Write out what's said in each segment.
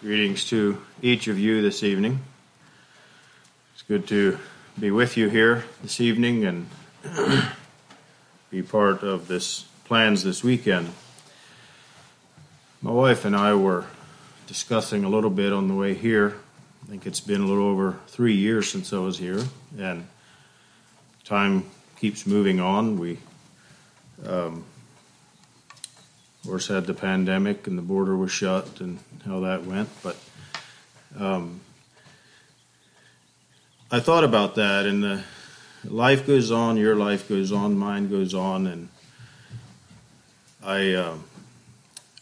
Greetings to each of you this evening. It's good to be with you here this evening and be part of this plans this weekend. My wife and I were discussing a little bit on the way here. I think it's been a little over three years since I was here, and time keeps moving on. We um, of course, had the pandemic and the border was shut and how that went. But um, I thought about that, and the life goes on, your life goes on, mine goes on, and I uh,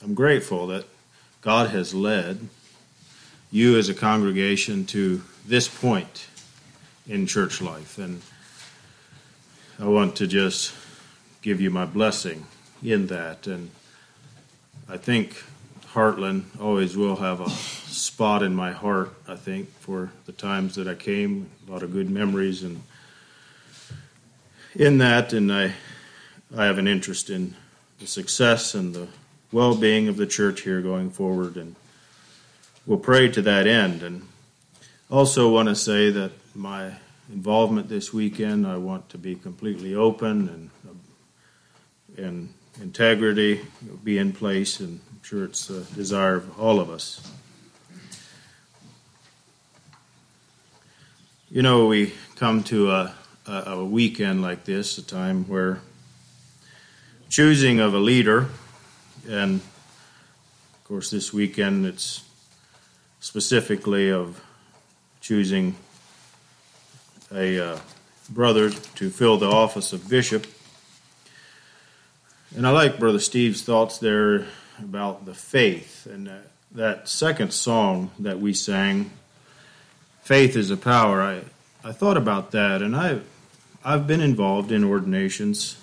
I'm grateful that God has led you as a congregation to this point in church life, and I want to just give you my blessing in that and I think Heartland always will have a spot in my heart, I think, for the times that I came. A lot of good memories and in that and I I have an interest in the success and the well being of the church here going forward and we'll pray to that end and also want to say that my involvement this weekend I want to be completely open and and integrity be in place, and I'm sure it's a desire of all of us. You know, we come to a, a, a weekend like this, a time where choosing of a leader, and of course, this weekend it's specifically of choosing a uh, brother to fill the office of bishop and I like Brother Steve's thoughts there about the faith. And that, that second song that we sang, Faith is a Power, I, I thought about that. And I've, I've been involved in ordinations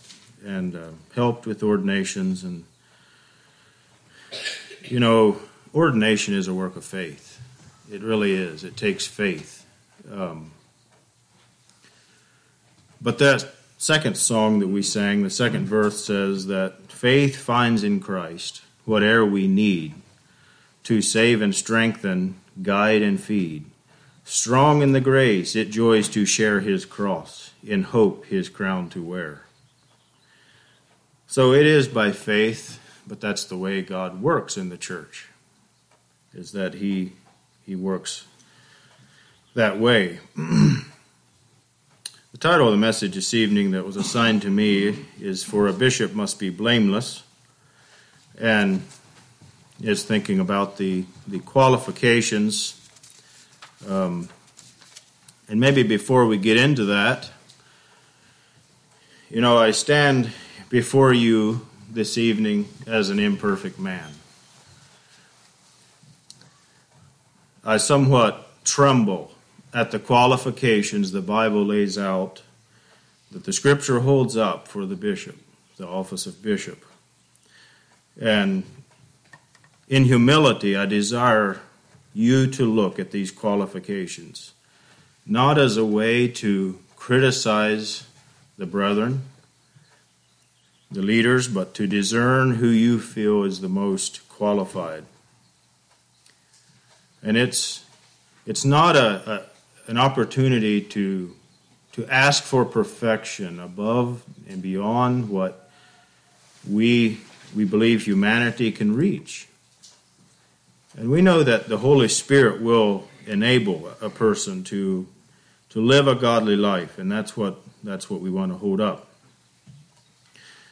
and uh, helped with ordinations. And, you know, ordination is a work of faith. It really is. It takes faith. Um, but that second song that we sang, the second verse says that faith finds in Christ whate'er we need to save and strengthen, guide and feed. Strong in the grace, it joys to share his cross, in hope his crown to wear. So it is by faith, but that's the way God works in the church, is that he, he works that way. The title of the message this evening that was assigned to me is For a Bishop Must Be Blameless, and is thinking about the, the qualifications. Um, and maybe before we get into that, you know, I stand before you this evening as an imperfect man. I somewhat tremble at the qualifications the Bible lays out that the Scripture holds up for the bishop, the office of bishop. And in humility, I desire you to look at these qualifications, not as a way to criticize the brethren, the leaders, but to discern who you feel is the most qualified. And it's it's not a, an opportunity to to ask for perfection above and beyond what we we believe humanity can reach. And we know that the Holy Spirit will enable a person to to live a godly life, and that's what that's what we want to hold up.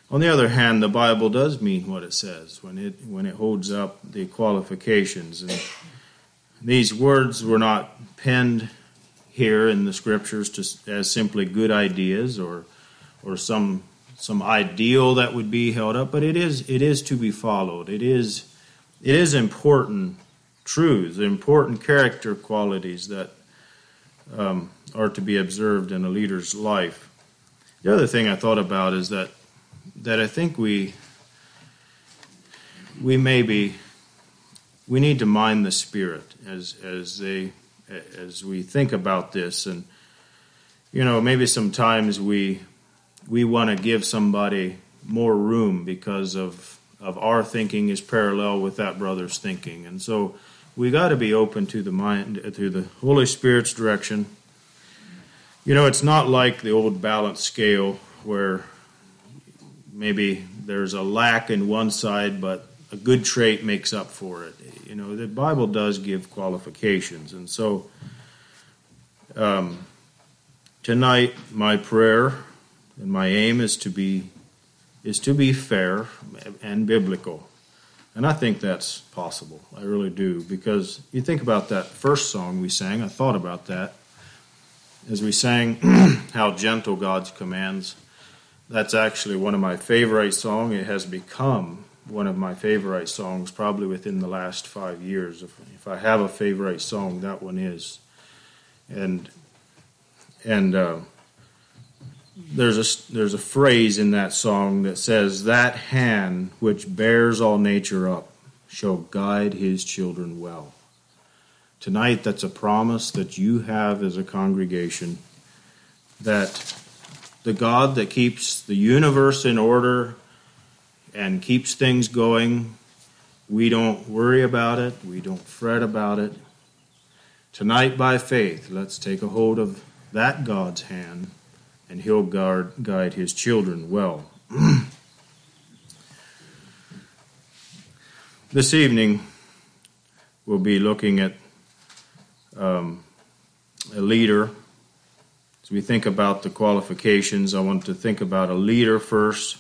On the other hand, the Bible does mean what it says when it when it holds up the qualifications. And these words were not penned here in the scriptures just as simply good ideas or or some some ideal that would be held up, but it is it is to be followed. It is it is important truths, important character qualities that um, are to be observed in a leader's life. The other thing I thought about is that that I think we we maybe we need to mind the spirit as as they as we think about this and you know maybe sometimes we we want to give somebody more room because of of our thinking is parallel with that brother's thinking and so we got to be open to the mind, to the Holy Spirit's direction. You know, it's not like the old balance scale where maybe there's a lack in one side, but a good trait makes up for it. You know, the Bible does give qualifications, and so um, tonight my prayer and my aim is to be is to be fair and biblical. And I think that's possible. I really do. Because you think about that first song we sang, I thought about that. As we sang How Gentle God's Commands, that's actually one of my favorite songs. It has become one of my favorite songs probably within the last five years. If, if I have a favorite song, that one is. And and uh, there's a there's a phrase in that song that says that hand which bears all nature up shall guide his children well tonight that's a promise that you have as a congregation that the god that keeps the universe in order and keeps things going we don't worry about it we don't fret about it tonight by faith let's take a hold of that god's hand and he'll guard, guide his children well. this evening, we'll be looking at um, a leader. As we think about the qualifications, I want to think about a leader first.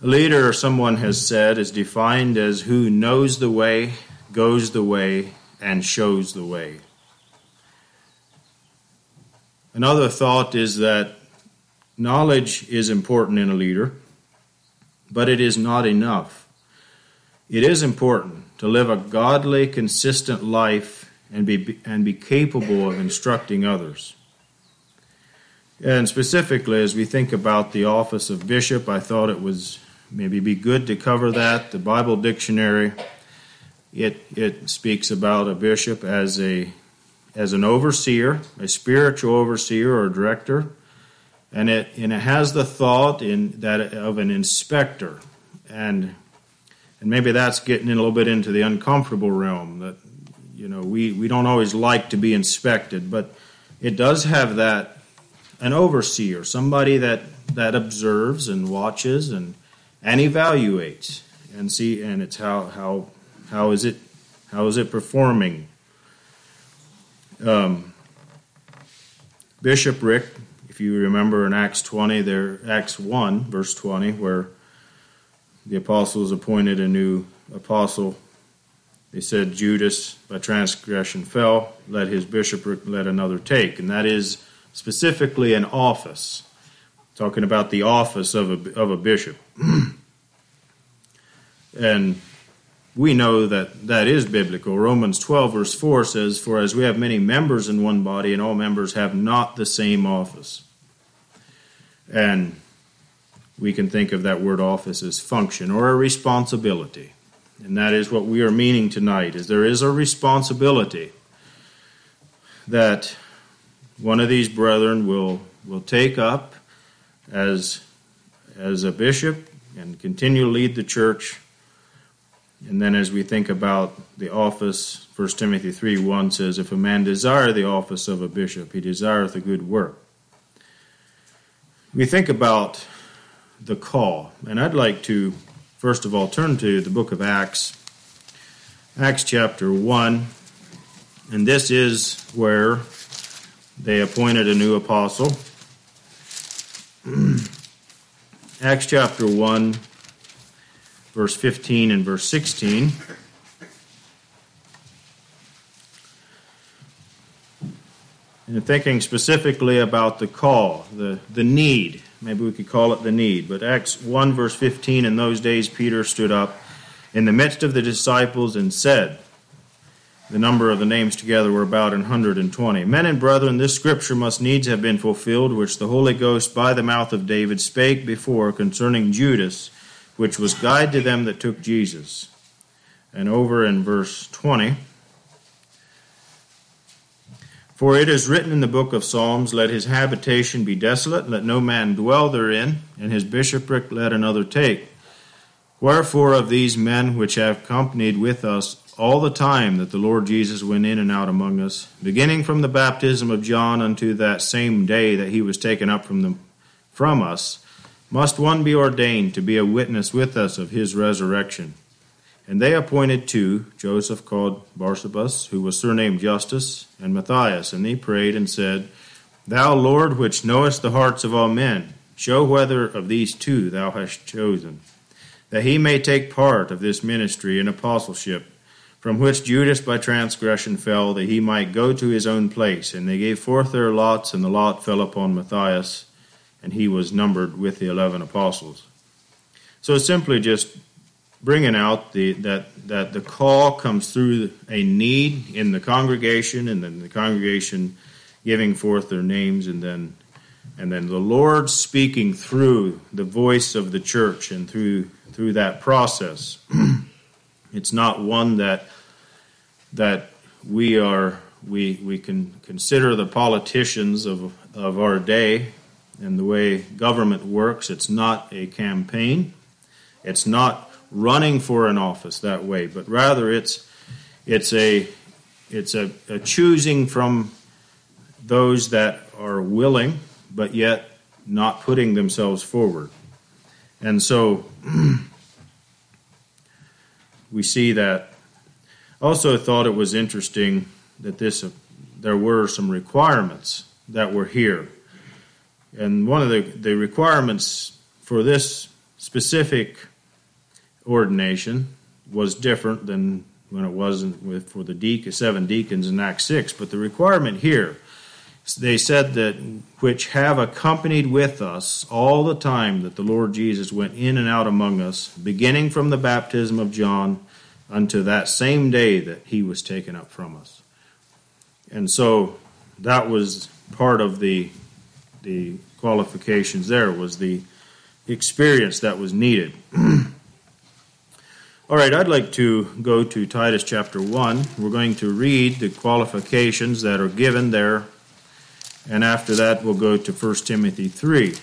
A leader, someone has said, is defined as who knows the way, goes the way, and shows the way. Another thought is that knowledge is important in a leader, but it is not enough. It is important to live a godly, consistent life and be, and be capable of instructing others. And specifically, as we think about the office of bishop, I thought it was maybe be good to cover that. The Bible dictionary it it speaks about a bishop as a as an overseer, a spiritual overseer or director, and it and it has the thought in that of an inspector, and and maybe that's getting in a little bit into the uncomfortable realm that you know we we don't always like to be inspected, but it does have that an overseer, somebody that that observes and watches and and evaluate and see and it's how how how is it how is it performing um, bishopric, if you remember in Acts 20, there, Acts 1, verse 20, where the apostles appointed a new apostle. They said Judas by transgression fell, let his bishopric let another take. And that is specifically an office, talking about the office of a, of a bishop. and we know that that is biblical. Romans 12, verse 4 says, For as we have many members in one body, and all members have not the same office. And we can think of that word office as function or a responsibility. And that is what we are meaning tonight is there is a responsibility that one of these brethren will will take up as as a bishop and continue to lead the church and then as we think about the office, 1 Timothy 3 1 says, If a man desire the office of a bishop, he desireth a good work. We think about the call, and I'd like to, first of all, turn to the book of Acts, Acts chapter 1, and this is where they appointed a new apostle. Acts chapter 1 verse 15 and verse 16. And thinking specifically about the call, the, the need, maybe we could call it the need, but Acts 1, verse 15, in those days Peter stood up in the midst of the disciples and said, the number of the names together were about an hundred and twenty. Men and brethren, this scripture must needs have been fulfilled, which the Holy Ghost by the mouth of David spake before concerning Judas, which was guide to them that took Jesus. And over in verse 20, for it is written in the book of Psalms, Let his habitation be desolate, let no man dwell therein, and his bishopric let another take. Wherefore, of these men which have accompanied with us all the time that the Lord Jesus went in and out among us, beginning from the baptism of John unto that same day that he was taken up from, the, from us, must one be ordained to be a witness with us of his resurrection. And they appointed two, Joseph called Barsabas, who was surnamed Justus, and Matthias. And they prayed and said, Thou, Lord, which knowest the hearts of all men, show whether of these two thou hast chosen, that he may take part of this ministry and apostleship, from which Judas by transgression fell, that he might go to his own place. And they gave forth their lots, and the lot fell upon Matthias, and he was numbered with the eleven apostles. So simply just bringing out the, that, that the call comes through a need in the congregation, and then the congregation giving forth their names, and then and then the Lord speaking through the voice of the church and through through that process. it's not one that that we are we we can consider the politicians of of our day and the way government works. It's not a campaign. It's not running for an office that way, but rather it's it's a it's a, a choosing from those that are willing, but yet not putting themselves forward. And so we see that. Also, thought it was interesting that this uh, there were some requirements that were here, and one of the, the requirements for this specific ordination was different than when it wasn't with, for the deacon, seven deacons in Acts 6. But the requirement here, they said that which have accompanied with us all the time that the Lord Jesus went in and out among us, beginning from the baptism of John unto that same day that he was taken up from us. And so that was part of the the qualifications there was the experience that was needed. All right, I'd like to go to Titus chapter 1. We're going to read the qualifications that are given there, and after that, we'll go to 1 Timothy 3.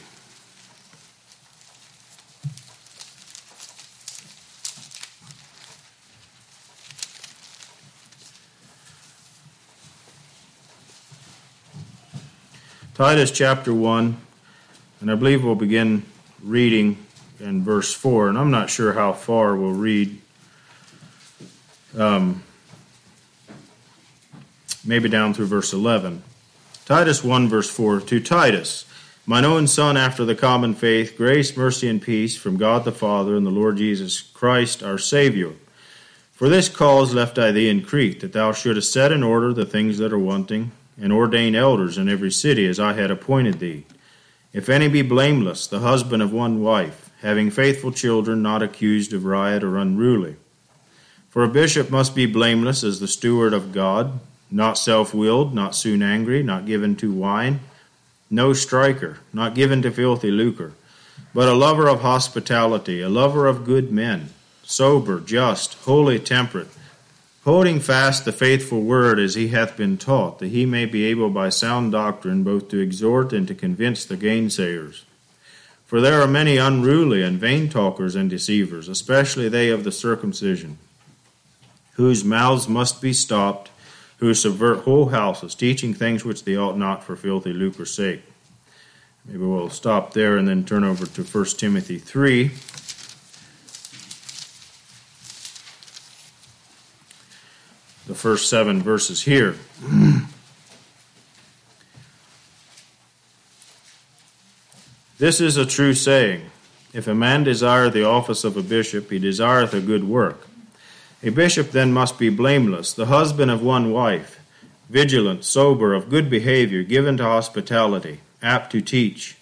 Titus chapter 1, and I believe we'll begin reading in verse 4, and I'm not sure how far we'll read. Um, maybe down through verse 11. Titus 1, verse 4 To Titus, mine own son after the common faith, grace, mercy, and peace from God the Father and the Lord Jesus Christ our Savior. For this cause left I thee in Crete, that thou shouldest set in order the things that are wanting, and ordain elders in every city as I had appointed thee. If any be blameless, the husband of one wife, having faithful children, not accused of riot or unruly. For a bishop must be blameless as the steward of God, not self willed, not soon angry, not given to wine, no striker, not given to filthy lucre, but a lover of hospitality, a lover of good men, sober, just, holy temperate, holding fast the faithful word as he hath been taught, that he may be able by sound doctrine both to exhort and to convince the gainsayers. For there are many unruly and vain talkers and deceivers, especially they of the circumcision, whose mouths must be stopped, who subvert whole houses, teaching things which they ought not for filthy lucre's sake. Maybe we'll stop there and then turn over to 1 Timothy 3. The first seven verses here. This is a true saying. If a man desire the office of a bishop, he desireth a good work. A bishop then must be blameless, the husband of one wife, vigilant, sober, of good behavior, given to hospitality, apt to teach,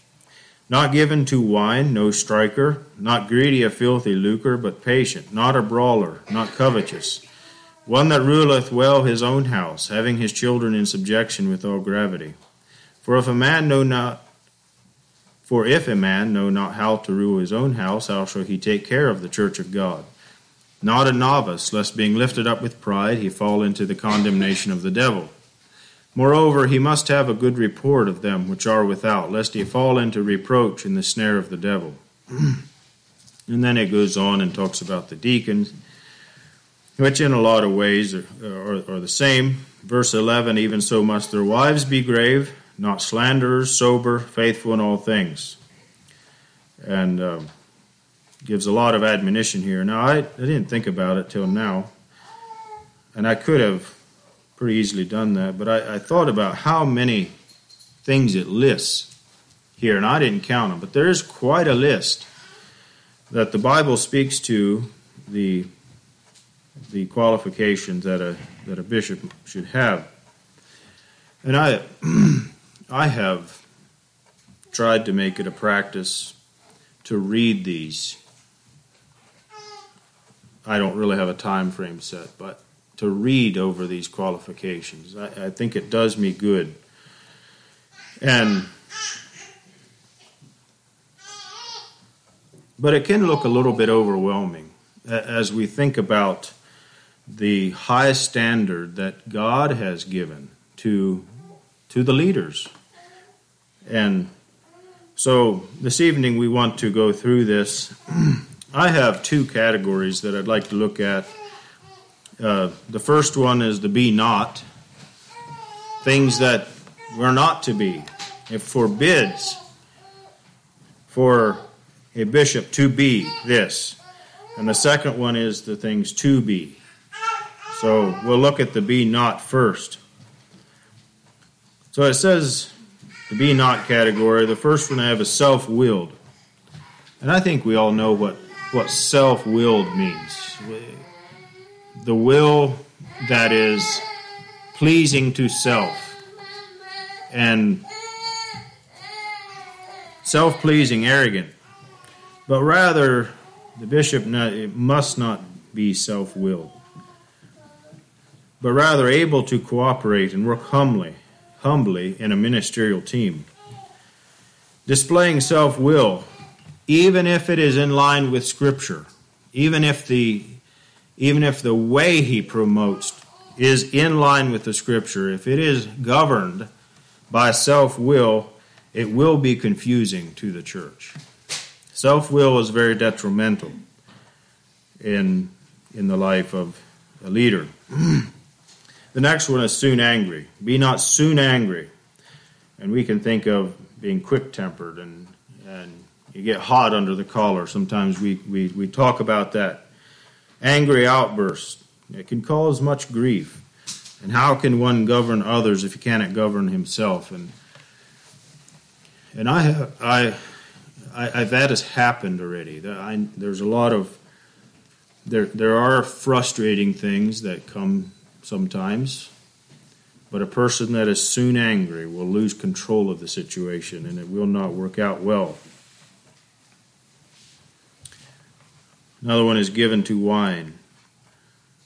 not given to wine, no striker, not greedy of filthy lucre, but patient, not a brawler, not covetous, one that ruleth well his own house, having his children in subjection with all gravity. For if a man know not for if a man know not how to rule his own house, how shall he take care of the church of God? Not a novice, lest being lifted up with pride he fall into the condemnation of the devil. Moreover, he must have a good report of them which are without, lest he fall into reproach in the snare of the devil. And then it goes on and talks about the deacons, which in a lot of ways are, are, are the same. Verse 11 Even so must their wives be grave, not slanderers, sober, faithful in all things. And um, gives a lot of admonition here. Now, I, I didn't think about it till now, and I could have pretty easily done that, but I, I thought about how many things it lists here, and I didn't count them, but there is quite a list that the Bible speaks to the the qualifications that a that a bishop should have. And I I have tried to make it a practice to read these. I don't really have a time frame set, but to read over these qualifications. I, I think it does me good. And but it can look a little bit overwhelming as we think about the high standard that God has given to to the leaders. And so this evening we want to go through this. I have two categories that I'd like to look at. Uh, the first one is the be not, things that we're not to be. It forbids for a bishop to be this. And the second one is the things to be. So we'll look at the be not first. So it says the be not category. The first one I have is self willed. And I think we all know what, what self willed means. The will that is pleasing to self. And self pleasing, arrogant. But rather, the bishop must not be self willed but rather able to cooperate and work humbly, humbly in a ministerial team. Displaying self will, even if it is in line with Scripture, even if the even if the way he promotes is in line with the Scripture, if it is governed by self will, it will be confusing to the church. Self will is very detrimental in in the life of a leader. The next one is soon angry. Be not soon angry. And we can think of being quick tempered and, and you get hot under the collar. Sometimes we, we, we talk about that. Angry outbursts. It can cause much grief. And how can one govern others if he cannot govern himself? And and I have I, I, that has happened already. I, there's a lot of there there are frustrating things that come sometimes, but a person that is soon angry will lose control of the situation and it will not work out well. Another one is given to wine.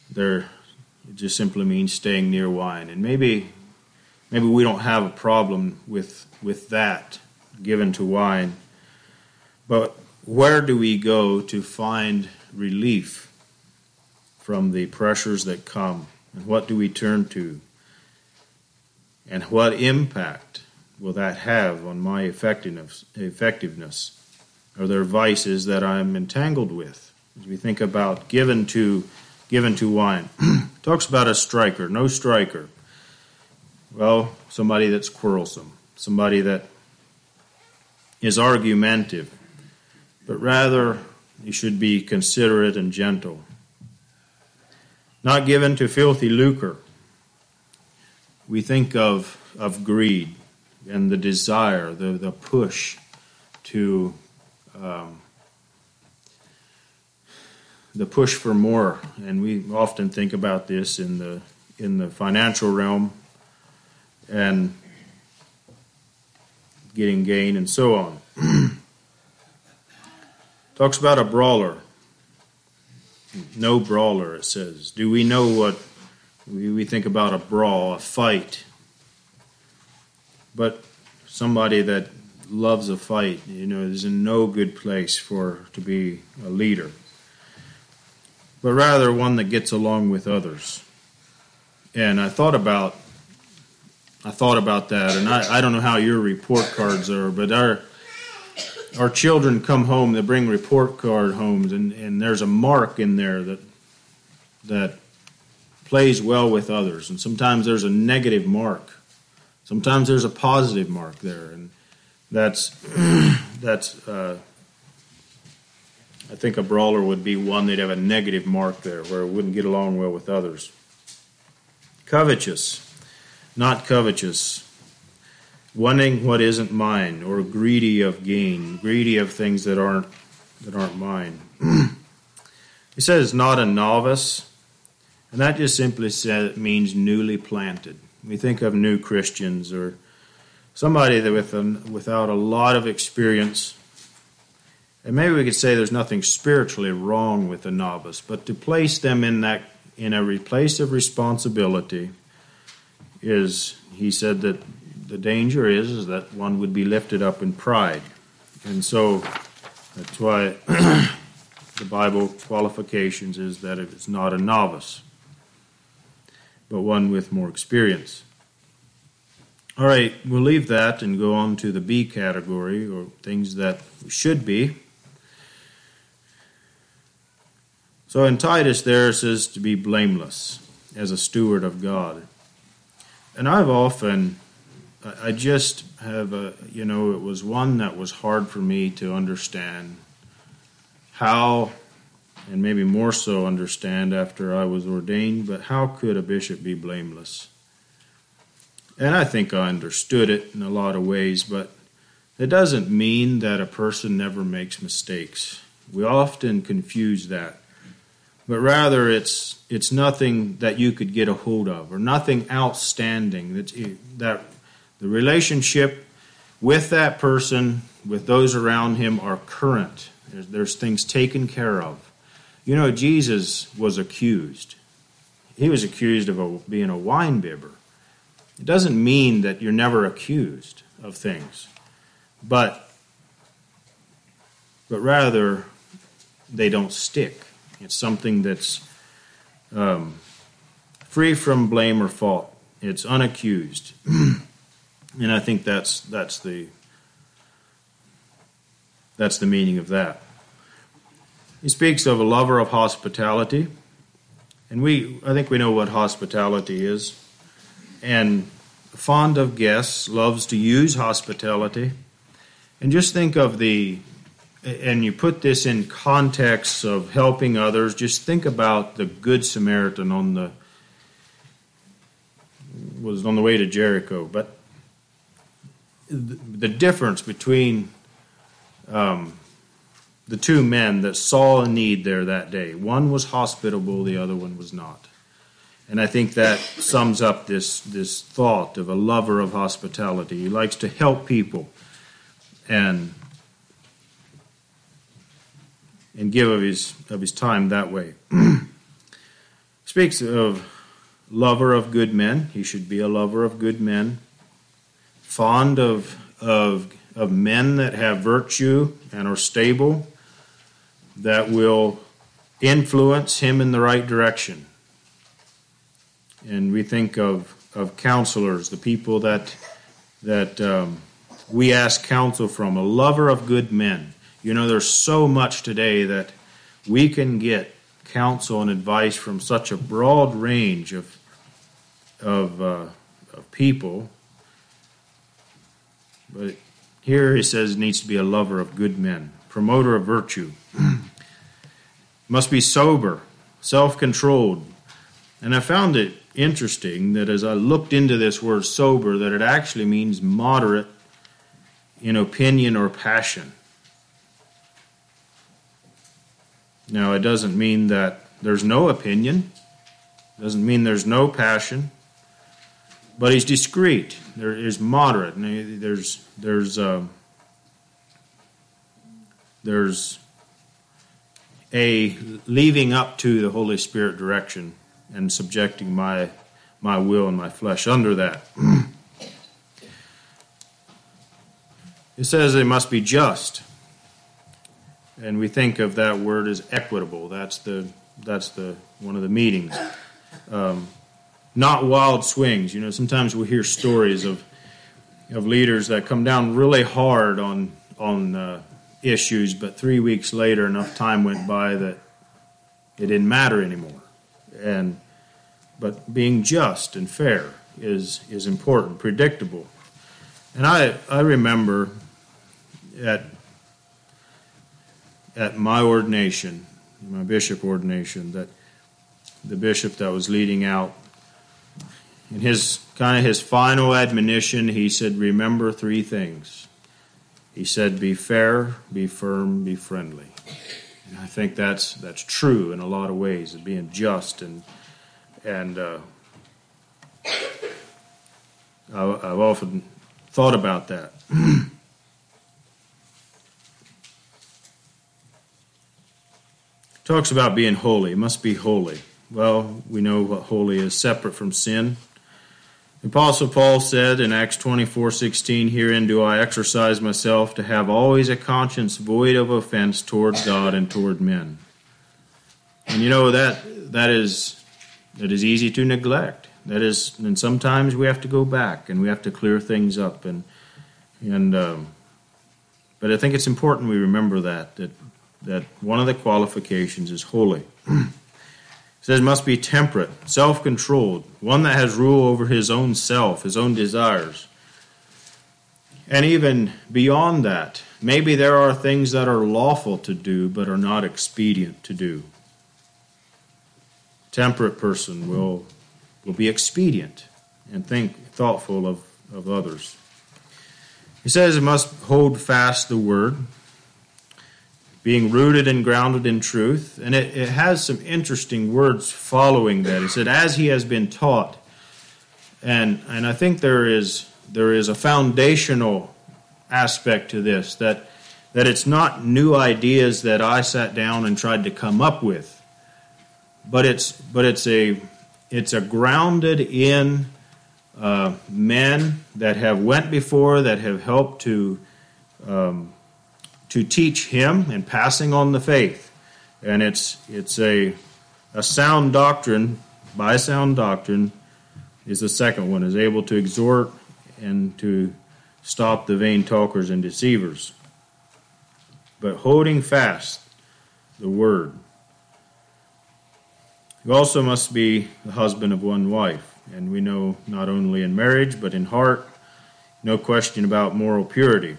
There, it just simply means staying near wine, and maybe, maybe we don't have a problem with with that given to wine. But where do we go to find relief from the pressures that come? And what do we turn to? And what impact will that have on my effectiveness? effectiveness? Are there vices that I'm entangled with? As we think about given to given to wine. Talks about a striker, no striker. Well, somebody that's quarrelsome, somebody that is argumentative, but rather he should be considerate and gentle not given to filthy lucre. We think of, of greed and the desire, the, the push to um, the push for more, and we often think about this in the in the financial realm and getting gain and so on. Talks about a brawler no brawler, it says. Do we know what we, we think about a brawl, a fight? But somebody that loves a fight, you know, is in no good place for to be a leader. But rather one that gets along with others. And I thought about I thought about that, and I, I don't know how your report cards are, but our our children come home, they bring report card homes, and, and there's a mark in there that that plays well with others. And sometimes there's a negative mark. Sometimes there's a positive mark there, and that's that's. Uh, I think a brawler would be one that'd have a negative mark there, where it wouldn't get along well with others. Covetous, not covetous. Wanting what isn't mine or greedy of gain greedy of things that aren't that aren't mine. He says not a novice. And that just simply says, means newly planted. We think of new christians or somebody that with without a lot of experience and maybe we could say there's nothing spiritually wrong with a novice but to place them in that in a place of responsibility is he said that the danger is, is that one would be lifted up in pride. And so that's why the Bible qualifications is that it is not a novice, but one with more experience. All right, we'll leave that and go on to the B category, or things that should be. So in Titus, there it says to be blameless as a steward of God. And I've often I just have a, you know, it was one that was hard for me to understand how, and maybe more so understand after I was ordained, but how could a bishop be blameless? And I think I understood it in a lot of ways, but it doesn't mean that a person never makes mistakes. We often confuse that. But rather, it's it's nothing that you could get a hold of, or nothing outstanding that that the relationship with that person, with those around him, are current. There's, there's things taken care of. You know, Jesus was accused. He was accused of a, being a wine bibber. It doesn't mean that you're never accused of things, but but rather they don't stick. It's something that's um, free from blame or fault. It's unaccused. And I think that's that's the that's the meaning of that. He speaks of a lover of hospitality, and we I think we know what hospitality is, and fond of guests, loves to use hospitality, and just think of the and you put this in context of helping others. Just think about the good Samaritan on the was on the way to Jericho, but the difference between um, the two men that saw a need there that day. One was hospitable, the other one was not. And I think that sums up this, this thought of a lover of hospitality. He likes to help people and, and give of his, of his time that way. Speaks of lover of good men. He should be a lover of good men fond of, of, of men that have virtue and are stable, that will influence him in the right direction. And we think of, of counselors, the people that, that um, we ask counsel from, a lover of good men. You know, there's so much today that we can get counsel and advice from such a broad range of, of, uh, of people but here he says needs to be a lover of good men, promoter of virtue. Must be sober, self controlled. And I found it interesting that as I looked into this word sober, that it actually means moderate in opinion or passion. Now, it doesn't mean that there's no opinion, it doesn't mean there's no passion, but he's discreet. There is moderate. There's there's um, there's a leaving up to the Holy Spirit direction and subjecting my my will and my flesh under that. it says they must be just, and we think of that word as equitable. That's the that's the one of the meanings. Um, not wild swings. You know, sometimes we hear stories of of leaders that come down really hard on on uh, issues, but three weeks later, enough time went by that it didn't matter anymore. And but being just and fair is is important, predictable. And I I remember at at my ordination, my bishop ordination, that the bishop that was leading out in his kind of his final admonition, he said, Remember three things. He said, Be fair, be firm, be friendly. And I think that's that's true in a lot of ways, of being just and and uh, I, I've often thought about that. Talks about being holy. It must be holy. Well, we know what holy is separate from sin. The Apostle Paul said in Acts 24:16, "Herein do I exercise myself to have always a conscience void of offense toward God and toward men." And you know that that is that is easy to neglect. That is, and sometimes we have to go back and we have to clear things up. And and um, but I think it's important we remember that that that one of the qualifications is holy. He says must be temperate, self controlled, one that has rule over his own self, his own desires. And even beyond that, maybe there are things that are lawful to do but are not expedient to do. Temperate person will, will be expedient and think thoughtful of, of others. He says it must hold fast the word, being rooted and grounded in truth. And it, it has some interesting words following that. It said, as he has been taught. And, and I think there is, there is a foundational aspect to this that, that it's not new ideas that I sat down and tried to come up with, but it's, but it's, a, it's a grounded in uh, men that have went before, that have helped to um, to teach him and passing on the faith. And it's it's a a sound doctrine by sound doctrine is the second one is able to exhort and to stop the vain talkers and deceivers. But holding fast the word. You also must be the husband of one wife. And we know not only in marriage, but in heart, no question about moral purity.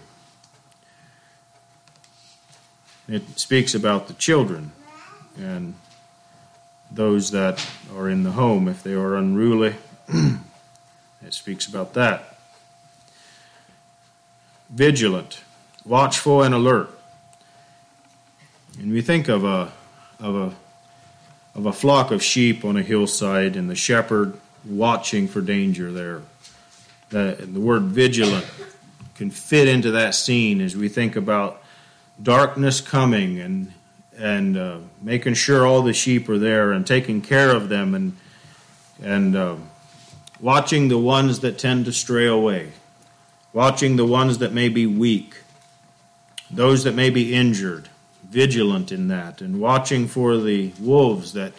It speaks about the children and those that are in the home if they are unruly. it speaks about that. Vigilant, watchful, and alert. And we think of a of a of a flock of sheep on a hillside and the shepherd watching for danger there. The, the word vigilant can fit into that scene as we think about darkness coming and and uh, making sure all the sheep are there and taking care of them and and uh, watching the ones that tend to stray away, watching the ones that may be weak, those that may be injured, vigilant in that, and watching for the wolves that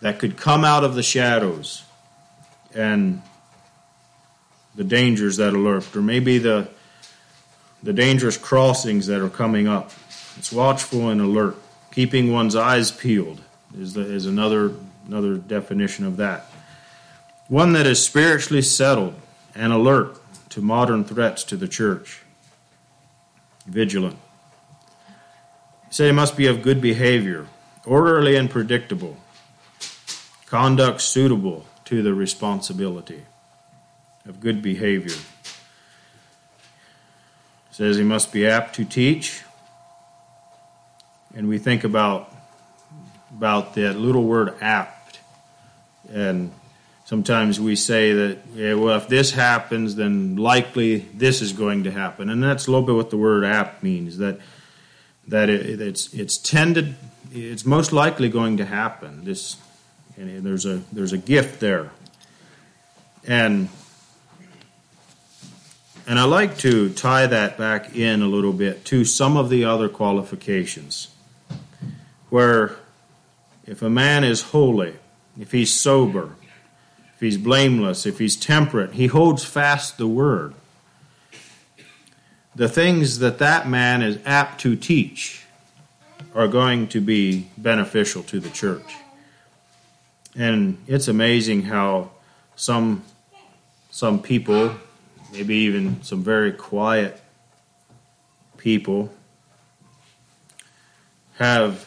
that could come out of the shadows and the dangers that lurk, or maybe the the dangerous crossings that are coming up. It's watchful and alert. Keeping one's eyes peeled is, the, is another, another definition of that. One that is spiritually settled and alert to modern threats to the church. Vigilant. say it must be of good behavior, orderly and predictable, conduct suitable to the responsibility of good behavior. says he must be apt to teach, and we think about about that little word apt. And sometimes we say that yeah, well if this happens then likely this is going to happen. And that's a little bit what the word apt means that that it, it's it's tended it's most likely going to happen. This and there's a there's a gift there. And and I like to tie that back in a little bit to some of the other qualifications where if a man is holy, if he's sober, if he's blameless, if he's temperate, he holds fast the word. the things that that man is apt to teach are going to be beneficial to the church. And it's amazing how some some people, maybe even some very quiet people have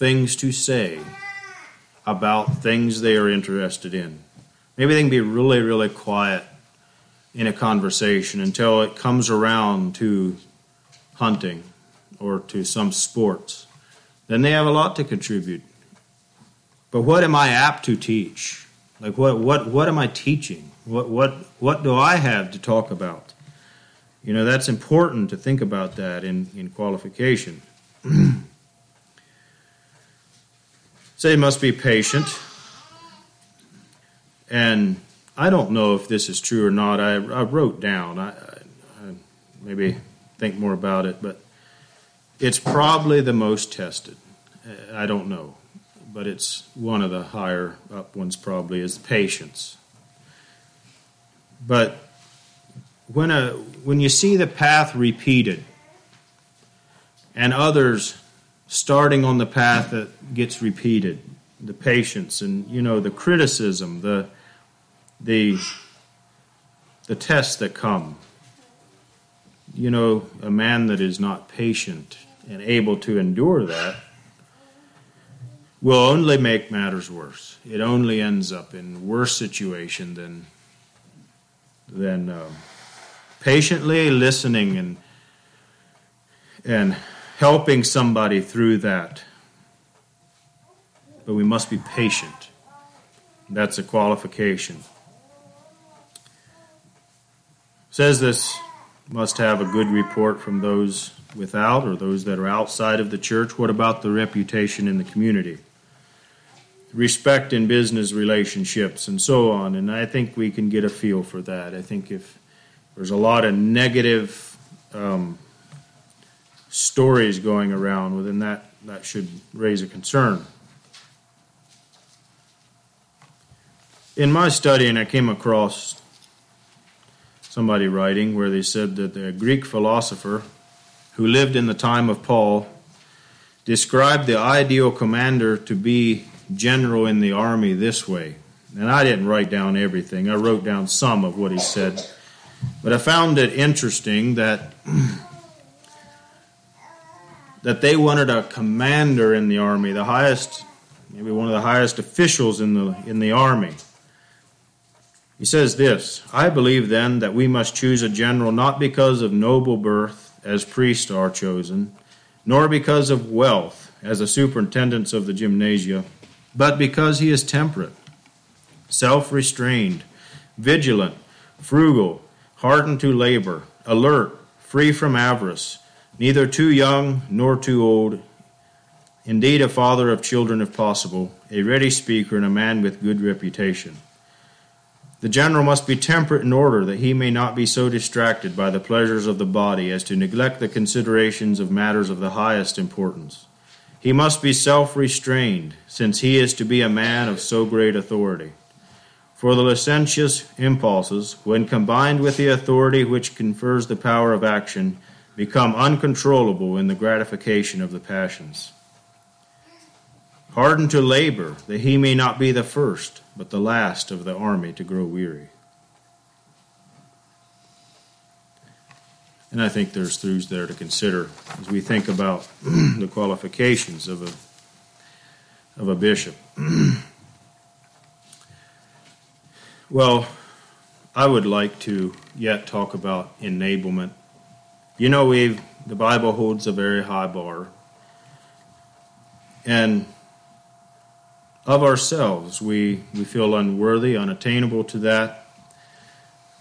things to say about things they are interested in. Maybe they can be really, really quiet in a conversation until it comes around to hunting or to some sports. Then they have a lot to contribute. But what am I apt to teach? Like what what what am I teaching? What what what do I have to talk about? You know, that's important to think about that in, in qualification. Say must be patient. And I don't know if this is true or not. I, I wrote down, I, I, maybe think more about it, but it's probably the most tested. I don't know, but it's one of the higher up ones, probably, is patience. But when, a, when you see the path repeated and others starting on the path that gets repeated, the patience and you know the criticism, the the the tests that come. You know, a man that is not patient and able to endure that will only make matters worse. It only ends up in worse situation than than uh, patiently listening and and helping somebody through that. But we must be patient. That's a qualification. Says this must have a good report from those without or those that are outside of the church. What about the reputation in the community? Respect in business relationships and so on. And I think we can get a feel for that. I think if there's a lot of negative um, stories going around, well, then that, that should raise a concern. In my studying, I came across somebody writing where they said that the Greek philosopher who lived in the time of Paul described the ideal commander to be general in the army this way. And I didn't write down everything, I wrote down some of what he said. But I found it interesting that that they wanted a commander in the army, the highest, maybe one of the highest officials in the in the army. He says this I believe then that we must choose a general not because of noble birth, as priests are chosen, nor because of wealth, as the superintendents of the gymnasia, but because he is temperate, self restrained, vigilant, frugal, hardened to labor, alert, free from avarice, neither too young nor too old, indeed a father of children if possible, a ready speaker, and a man with good reputation. The general must be temperate in order that he may not be so distracted by the pleasures of the body as to neglect the considerations of matters of the highest importance. He must be self restrained, since he is to be a man of so great authority. For the licentious impulses, when combined with the authority which confers the power of action, become uncontrollable in the gratification of the passions. Hardened to labor, that he may not be the first, but the last of the army to grow weary. And I think there's truths there to consider as we think about the qualifications of a, of a bishop. Well, I would like to yet talk about enablement. You know, we the Bible holds a very high bar, and of ourselves, we we feel unworthy, unattainable to that.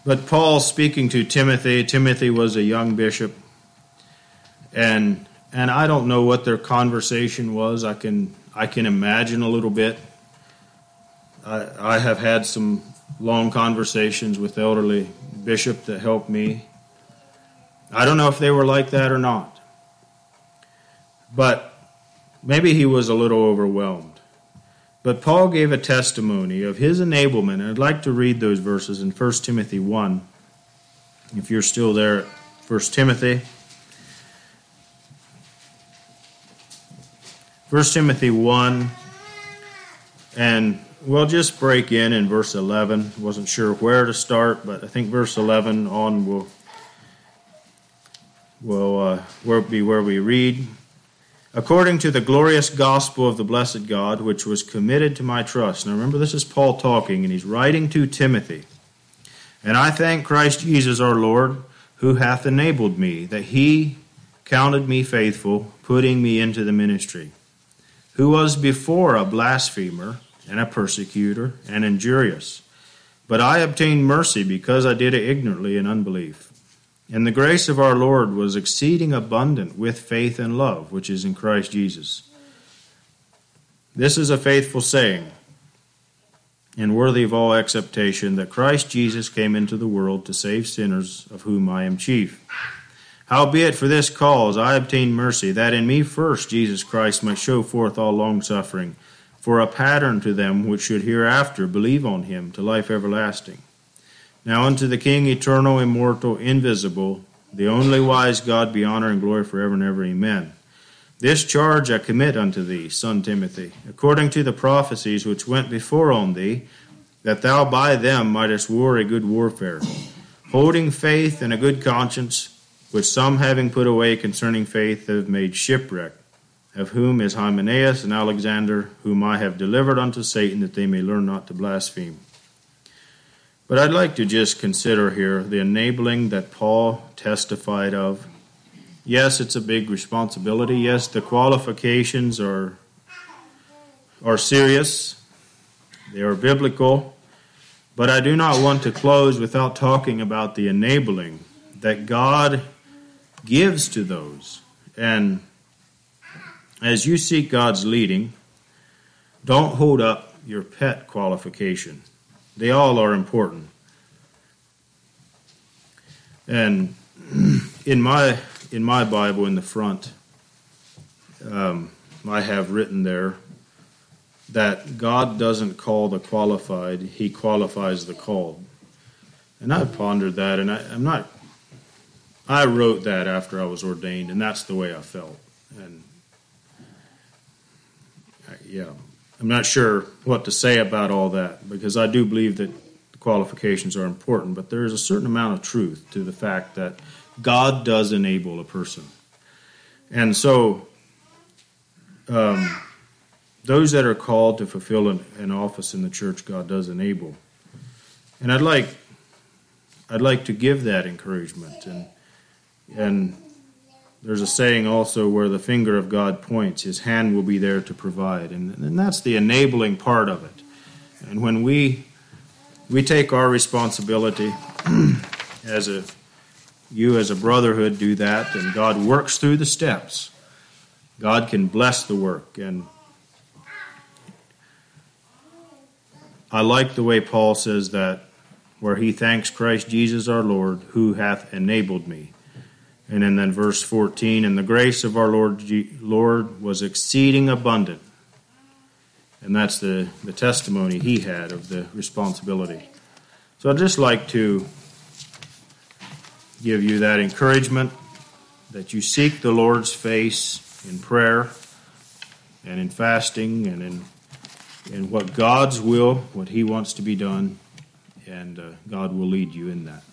But Paul, speaking to Timothy, Timothy was a young bishop, and and I don't know what their conversation was. I can I can imagine a little bit. I, I have had some long conversations with elderly bishop that helped me. I don't know if they were like that or not. But maybe he was a little overwhelmed. But Paul gave a testimony of his enablement, I'd like to read those verses in 1 Timothy 1. If you're still there at 1 Timothy. 1 Timothy 1, and we'll just break in in verse 11. Wasn't sure where to start, but I think verse 11 on will will uh, be where we read. According to the glorious gospel of the blessed God, which was committed to my trust. Now remember, this is Paul talking, and he's writing to Timothy. And I thank Christ Jesus our Lord, who hath enabled me, that he counted me faithful, putting me into the ministry who was before a blasphemer and a persecutor and injurious. But I obtained mercy because I did it ignorantly in unbelief. And the grace of our Lord was exceeding abundant with faith and love, which is in Christ Jesus. This is a faithful saying and worthy of all acceptation that Christ Jesus came into the world to save sinners, of whom I am chief. Howbeit for this cause I obtained mercy, that in me first Jesus Christ might show forth all longsuffering, for a pattern to them which should hereafter believe on him to life everlasting. Now unto the King eternal, immortal, invisible, the only wise God be honor and glory forever and ever. Amen. This charge I commit unto thee, son Timothy, according to the prophecies which went before on thee, that thou by them mightest war a good warfare, holding faith and a good conscience which some having put away concerning faith have made shipwreck, of whom is Hymenaeus and Alexander, whom I have delivered unto Satan, that they may learn not to blaspheme. But I'd like to just consider here the enabling that Paul testified of. Yes, it's a big responsibility. Yes, the qualifications are are serious. They are biblical. But I do not want to close without talking about the enabling that God gives to those. And as you seek God's leading, don't hold up your pet qualification. They all are important. And in my in my Bible in the front, um, I have written there that God doesn't call the qualified; He qualifies the called. And I've pondered that, and I, I'm not I wrote that after I was ordained, and that's the way I felt. And uh, yeah, I'm not sure what to say about all that because I do believe that qualifications are important, but there is a certain amount of truth to the fact that God does enable a person. And so, um, those that are called to fulfill an, an office in the church, God does enable. And I'd like, I'd like to give that encouragement and and there's a saying also where the finger of God points, his hand will be there to provide. And, and that's the enabling part of it. And when we we take our responsibility as a you as a brotherhood do that and God works through the steps. God can bless the work and I like the way Paul says that where he thanks Christ Jesus our Lord who hath enabled me and then, then verse 14, and the grace of our Lord, Lord was exceeding abundant. And that's the, the testimony he had of the responsibility. So I'd just like to give you that encouragement that you seek the Lord's face in prayer and in fasting and in, in what God's will, what He wants to be done, and uh, God will lead you in that.